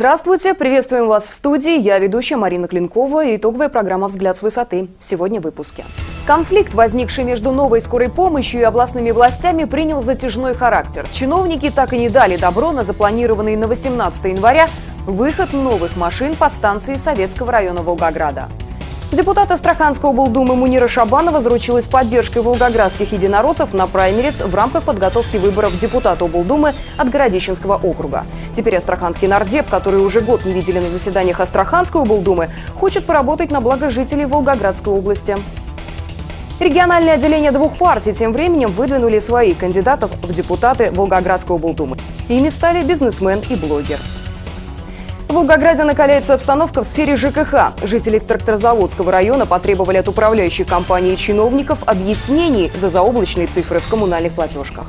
Здравствуйте, приветствуем вас в студии. Я ведущая Марина Клинкова итоговая программа «Взгляд с высоты». Сегодня в выпуске. Конфликт, возникший между новой скорой помощью и областными властями, принял затяжной характер. Чиновники так и не дали добро на запланированный на 18 января выход новых машин под станции Советского района Волгограда. Депутат Астраханского облдумы Мунира Шабанова заручилась поддержкой волгоградских единороссов на праймерис в рамках подготовки выборов депутата облдумы от Городищенского округа. Теперь астраханский нардеп, который уже год не видели на заседаниях Астраханской облдумы, хочет поработать на благо жителей Волгоградской области. Региональные отделения двух партий тем временем выдвинули своих кандидатов в депутаты Волгоградской облдумы. Ими стали бизнесмен и блогер. В Волгограде накаляется обстановка в сфере ЖКХ. Жители Тракторозаводского района потребовали от управляющей компании и чиновников объяснений за заоблачные цифры в коммунальных платежках.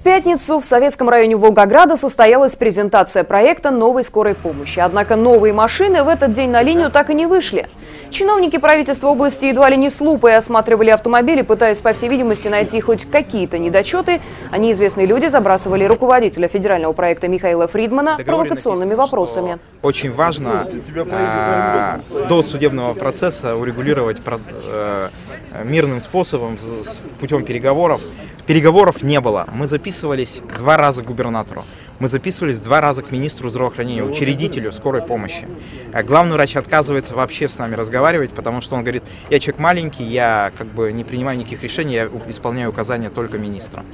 В пятницу в Советском районе Волгограда состоялась презентация проекта новой скорой помощи. Однако новые машины в этот день на линию так и не вышли. Чиновники правительства области едва ли не с лупой осматривали автомобили, пытаясь, по всей видимости, найти хоть какие-то недочеты, а неизвестные люди забрасывали руководителя федерального проекта Михаила Фридмана провокационными вопросами. Очень важно э, до судебного процесса урегулировать э, мирным способом, путем переговоров. Переговоров не было. Мы записывались два раза к губернатору. Мы записывались два раза к министру здравоохранения, учредителю скорой помощи. А главный врач отказывается вообще с нами разговаривать, потому что он говорит, я человек маленький, я как бы не принимаю никаких решений, я исполняю указания только министра.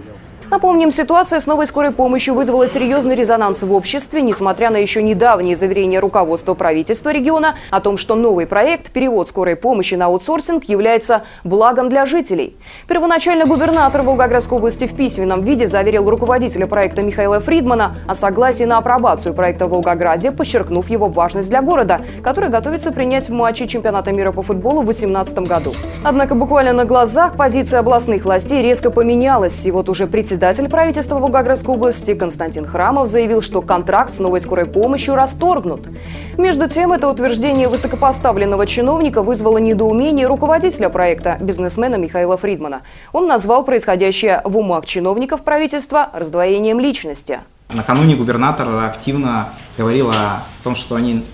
Напомним, ситуация с новой скорой помощью вызвала серьезный резонанс в обществе, несмотря на еще недавние заверения руководства правительства региона о том, что новый проект «Перевод скорой помощи на аутсорсинг» является благом для жителей. Первоначально губернатор Волгоградской области в письменном виде заверил руководителя проекта Михаила Фридмана о согласии на апробацию проекта в Волгограде, подчеркнув его важность для города, который готовится принять в матче чемпионата мира по футболу в 2018 году. Однако буквально на глазах позиция областных властей резко поменялась, и вот уже председатель Председатель правительства Волгоградской области Константин Храмов заявил, что контракт с новой скорой помощью расторгнут. Между тем, это утверждение высокопоставленного чиновника вызвало недоумение руководителя проекта, бизнесмена Михаила Фридмана. Он назвал происходящее в умах чиновников правительства раздвоением личности. Накануне губернатор активно говорил о том, что они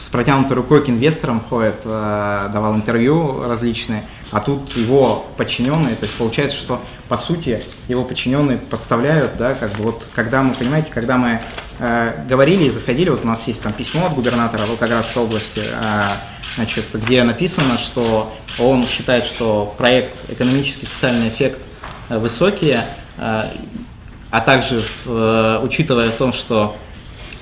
с протянутой рукой к инвесторам ходят, э, давал интервью различные, а тут его подчиненные, то есть получается, что по сути его подчиненные подставляют, да, как бы вот когда мы, понимаете, когда мы э, говорили и заходили, вот у нас есть там письмо от губернатора Волгоградской области, э, значит, где написано, что он считает, что проект экономический социальный эффект высокий, э, а также э, учитывая в том, что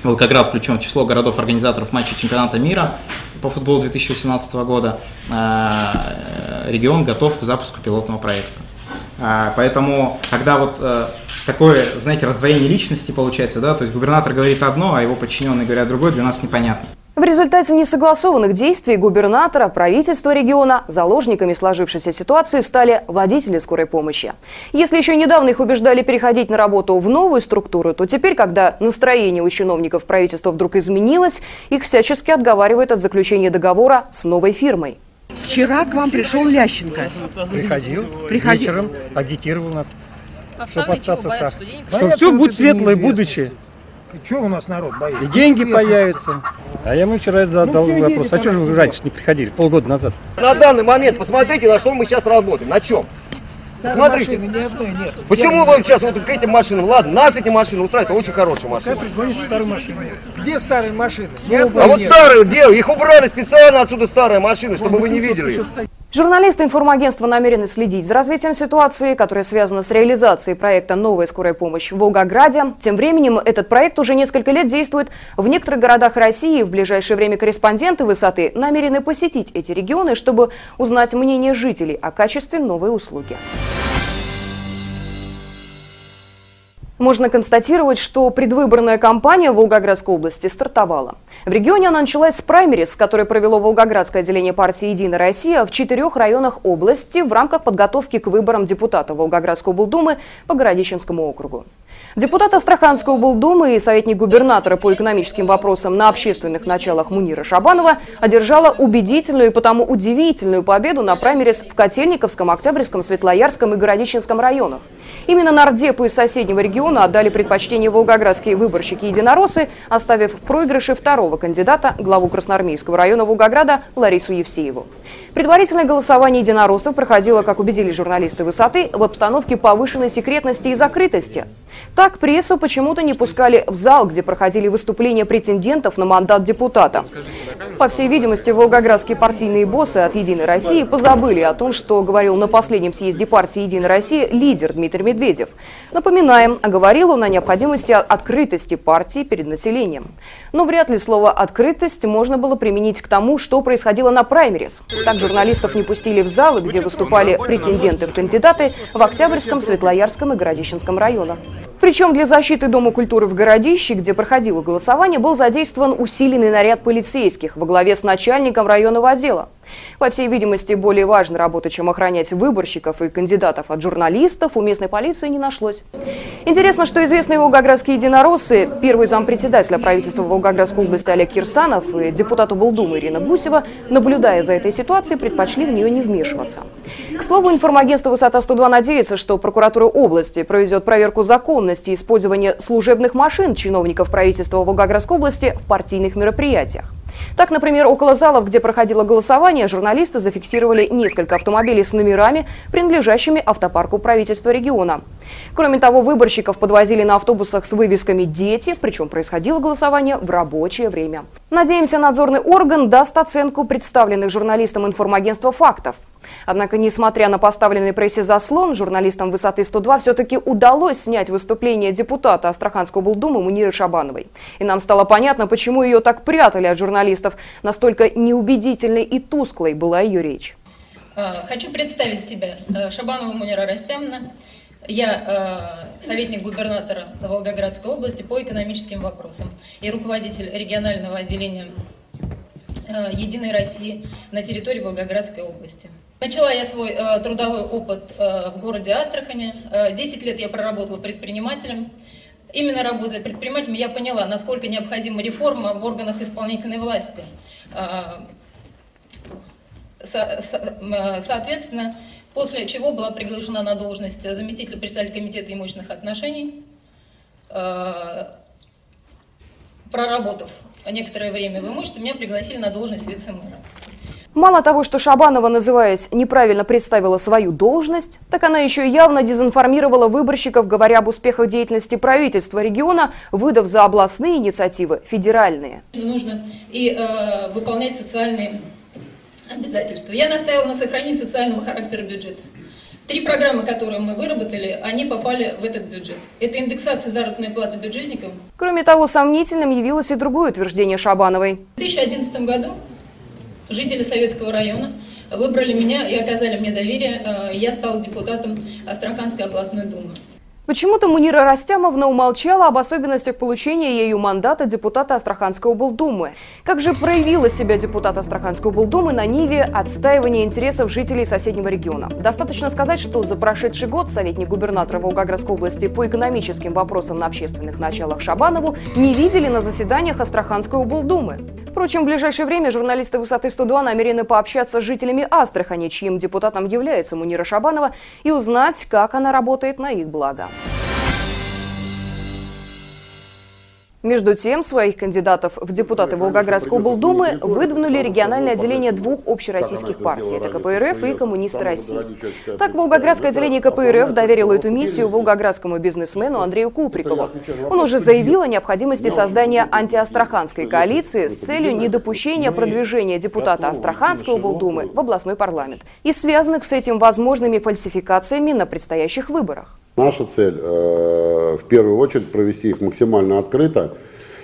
Волгоград включен в число городов-организаторов матча чемпионата мира по футболу 2018 года. Э, регион готов к запуску пилотного проекта. Э, поэтому, когда вот э, такое, знаете, раздвоение личности получается, да, то есть губернатор говорит одно, а его подчиненные говорят другое, для нас непонятно. В результате несогласованных действий губернатора, правительства региона, заложниками сложившейся ситуации стали водители скорой помощи. Если еще недавно их убеждали переходить на работу в новую структуру, то теперь, когда настроение у чиновников правительства вдруг изменилось, их всячески отговаривают от заключения договора с новой фирмой. Вчера к вам пришел Лященко. Приходил, Приходи- вечером агитировал нас, А чтобы остаться со... что все будет светлое будущее. Что у нас народ боится? И деньги появятся. А я ему вчера задал все вопрос, а что же вы раньше не приходили, полгода назад? На данный момент посмотрите, на что мы сейчас работаем, на чем. Старой Смотрите. машины ни одной нет. Почему вы сейчас вот к этим машинам, ладно, нас эти машины устраивают, очень хорошие машины. Пригонят старую машину. Где старые машины? Ни А вот нет. старые, где? Их убрали специально отсюда старые машины, чтобы вы не видели их. Журналисты информагентства намерены следить за развитием ситуации, которая связана с реализацией проекта «Новая скорая помощь» в Волгограде. Тем временем этот проект уже несколько лет действует в некоторых городах России. В ближайшее время корреспонденты «Высоты» намерены посетить эти регионы, чтобы узнать мнение жителей о качестве новой услуги. Можно констатировать, что предвыборная кампания в Волгоградской области стартовала. В регионе она началась с праймерис, которое провело Волгоградское отделение партии «Единая Россия» в четырех районах области в рамках подготовки к выборам депутата Волгоградской облдумы по Городищенскому округу. Депутат Астраханской облдумы и советник губернатора по экономическим вопросам на общественных началах Мунира Шабанова одержала убедительную и потому удивительную победу на праймерис в Котельниковском, Октябрьском, Светлоярском и Городищенском районах. Именно нардепу из соседнего региона отдали предпочтение волгоградские выборщики-единороссы, оставив в проигрыше второго кандидата, главу Красноармейского района Волгограда Ларису Евсееву. Предварительное голосование единороссов проходило, как убедили журналисты «Высоты», в обстановке повышенной секретности и закрытости. Так прессу почему-то не пускали в зал, где проходили выступления претендентов на мандат депутата. По всей видимости, волгоградские партийные боссы от «Единой России» позабыли о том, что говорил на последнем съезде партии «Единая Россия» лидер Дмитрий Медведев. Напоминаем, говорил он о необходимости открытости партии перед населением. Но вряд ли слово «открытость» можно было применить к тому, что происходило на праймерис. Так журналистов не пустили в залы, где выступали претенденты в кандидаты в Октябрьском, Светлоярском и Городищенском районах. Причем для защиты Дома культуры в Городище, где проходило голосование, был задействован усиленный наряд полицейских во главе с начальником районного отдела. По всей видимости, более важной работы, чем охранять выборщиков и кандидатов от журналистов, у местной полиции не нашлось. Интересно, что известные волгоградские единороссы, первый зампредседателя правительства Волгоградской области Олег Кирсанов и депутат облдумы Ирина Гусева, наблюдая за этой ситуацией, предпочли в нее не вмешиваться. К слову, информагентство «Высота-102» надеется, что прокуратура области проведет проверку законности использования служебных машин чиновников правительства Волгоградской области в партийных мероприятиях. Так, например, около залов, где проходило голосование, журналисты зафиксировали несколько автомобилей с номерами, принадлежащими автопарку правительства региона. Кроме того, выборщиков подвозили на автобусах с вывесками «Дети», причем происходило голосование в рабочее время. Надеемся, надзорный орган даст оценку представленных журналистам информагентства фактов. Однако, несмотря на поставленный прессе заслон, журналистам «Высоты 102» все-таки удалось снять выступление депутата Астраханской облдумы Муниры Шабановой. И нам стало понятно, почему ее так прятали от журналистов. Настолько неубедительной и тусклой была ее речь. А, хочу представить тебя, э, Шабанова Мунира Растямна. Я э, советник губернатора Волгоградской области по экономическим вопросам и руководитель регионального отделения э, Единой России на территории Волгоградской области. Начала я свой э, трудовой опыт э, в городе Астрахани. Э, 10 лет я проработала предпринимателем. Именно работая предпринимателем, я поняла, насколько необходима реформа в органах исполнительной власти. Э, со, со, э, соответственно, после чего была приглашена на должность заместителя председателя комитета имущественных отношений, э, проработав некоторое время в имуществе, меня пригласили на должность вице-мэра. Мало того, что Шабанова, называясь, неправильно представила свою должность, так она еще и явно дезинформировала выборщиков, говоря об успехах деятельности правительства региона, выдав за областные инициативы федеральные. Нужно и э, выполнять социальные обязательства. Я настаивала на сохранении социального характера бюджета. Три программы, которые мы выработали, они попали в этот бюджет. Это индексация заработной платы бюджетникам. Кроме того, сомнительным явилось и другое утверждение Шабановой. В 2011 году жители Советского района выбрали меня и оказали мне доверие. Э, Я стала депутатом Астраханской областной думы. Почему-то Мунира Растямовна умолчала об особенностях получения ею мандата депутата Астраханской облдумы. Как же проявила себя депутат Астраханской облдумы на Ниве отстаивания интересов жителей соседнего региона? Достаточно сказать, что за прошедший год советник губернатора Волгоградской области по экономическим вопросам на общественных началах Шабанову не видели на заседаниях Астраханской облдумы. Впрочем, в ближайшее время журналисты «Высоты 102» намерены пообщаться с жителями Астрахани, чьим депутатом является Мунира Шабанова, и узнать, как она работает на их благо. Между тем, своих кандидатов в депутаты Волгоградской облдумы выдвинули региональное отделение двух общероссийских партий. Это КПРФ и Коммунисты России. Так, Волгоградское отделение КПРФ доверило эту миссию волгоградскому бизнесмену Андрею Куприкову. Он уже заявил о необходимости создания антиастраханской коалиции с целью недопущения продвижения депутата Астраханской облдумы в областной парламент и связанных с этим возможными фальсификациями на предстоящих выборах. Наша цель э, в первую очередь провести их максимально открыто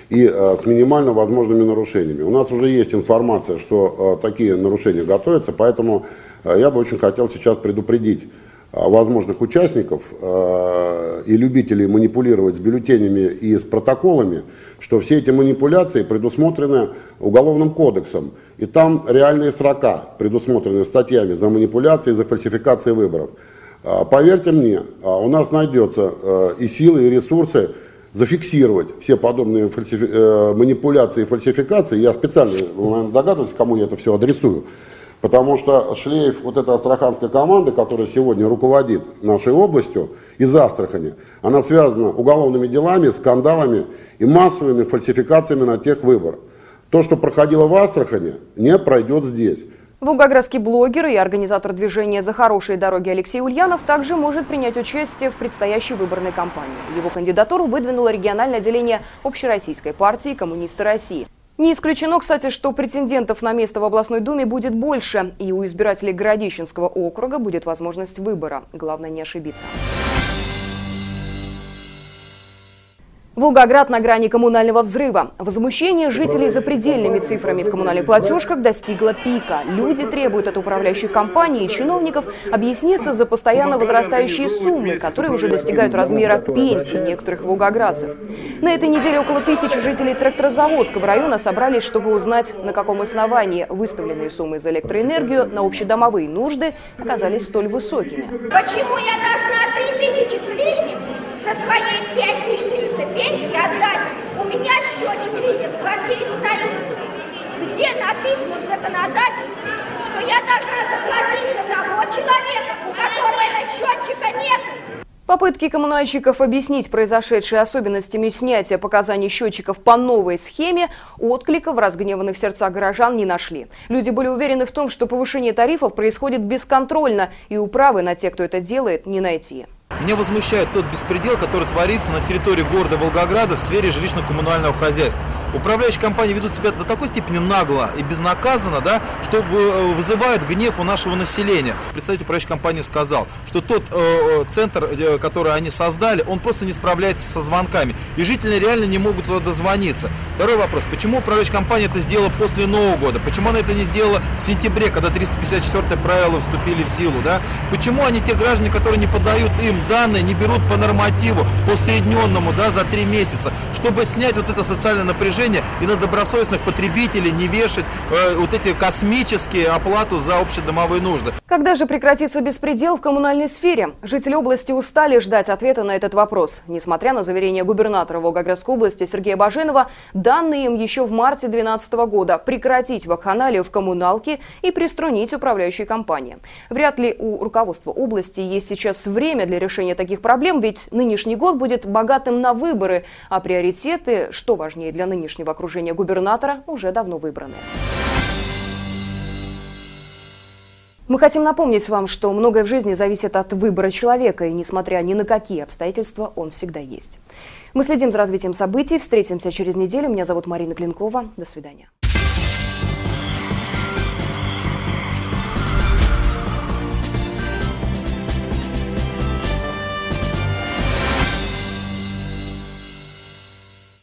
и э, с минимально возможными нарушениями. У нас уже есть информация, что э, такие нарушения готовятся, поэтому я бы очень хотел сейчас предупредить возможных участников и любителей манипулировать с бюллетенями и с протоколами, что все эти манипуляции предусмотрены Уголовным кодексом. И там реальные срока предусмотрены статьями за манипуляции, за фальсификации выборов. А, Поверьте мне, а, у нас найдется э, и силы, и ресурсы зафиксировать все подобные фальсифи- э, манипуляции и фальсификации. Я специально, догадываетесь, кому я это все адресую. Потому что шлейф вот этой астраханской команды, которая сегодня руководит нашей областью из Астрахани, она связана уголовными делами, скандалами и массовыми фальсификациями на тех выборах. То, что проходило в Астрахани, не пройдет здесь. Волгоградский блогер и организатор движения «За хорошие дороги» Алексей Ульянов также может принять участие в предстоящей выборной кампании. Его кандидатуру выдвинуло региональное отделение Общероссийской партии «Коммунисты России». Не исключено, кстати, что претендентов на место в областной думе будет больше, и у избирателей Городищенского округа будет возможность выбора. Главное не ошибиться. Волгоград на грани коммунального взрыва. Возмущение жителей запредельными цифрами в коммунальных платежках достигло пика. Люди требуют от управляющих компаний и чиновников объясниться за постоянно возрастающие суммы, которые уже достигают размера пенсий некоторых волгоградцев. На этой неделе около тысячи жителей Тракторозаводского района собрались, чтобы узнать, на каком основании выставленные суммы за электроэнергию на общедомовые нужды оказались столь высокими. Почему я должна 3000 с лишним со своей 5300 пенсии отдать? У меня счетчик лежит в квартире стоит. Где написано в законодательстве, что я должна заплатить за того человека, у которого этого счетчика нет? Попытки коммунальщиков объяснить произошедшие особенностями снятия показаний счетчиков по новой схеме отклика в разгневанных сердцах горожан не нашли. Люди были уверены в том, что повышение тарифов происходит бесконтрольно, и управы на тех, кто это делает, не найти. Меня возмущает тот беспредел, который творится на территории города Волгограда в сфере жилищно-коммунального хозяйства. Управляющие компании ведут себя до такой степени нагло и безнаказанно, да, что вы- вызывает гнев у нашего населения. Представитель управляющей компании сказал, что тот э, центр, э, который они создали, он просто не справляется со звонками. И жители реально не могут туда дозвониться. Второй вопрос. Почему управляющая компания это сделала после Нового года? Почему она это не сделала в сентябре, когда 354 правила вступили в силу? Да? Почему они, те граждане, которые не подают им данные, не берут по нормативу, по усредненному, да, за три месяца, чтобы снять вот это социальное напряжение и на добросовестных потребителей не вешать э, вот эти космические оплату за общедомовые нужды. Когда же прекратится беспредел в коммунальной сфере? Жители области устали ждать ответа на этот вопрос. Несмотря на заверение губернатора Волгоградской области Сергея Баженова, данные им еще в марте 2012 года прекратить вакханалию в коммуналке и приструнить управляющие компании. Вряд ли у руководства области есть сейчас время для решения таких проблем, ведь нынешний год будет богатым на выборы, а приоритеты, что важнее для нынешнего окружения губернатора, уже давно выбраны. Мы хотим напомнить вам, что многое в жизни зависит от выбора человека, и несмотря ни на какие обстоятельства, он всегда есть. Мы следим за развитием событий. Встретимся через неделю. Меня зовут Марина Клинкова. До свидания.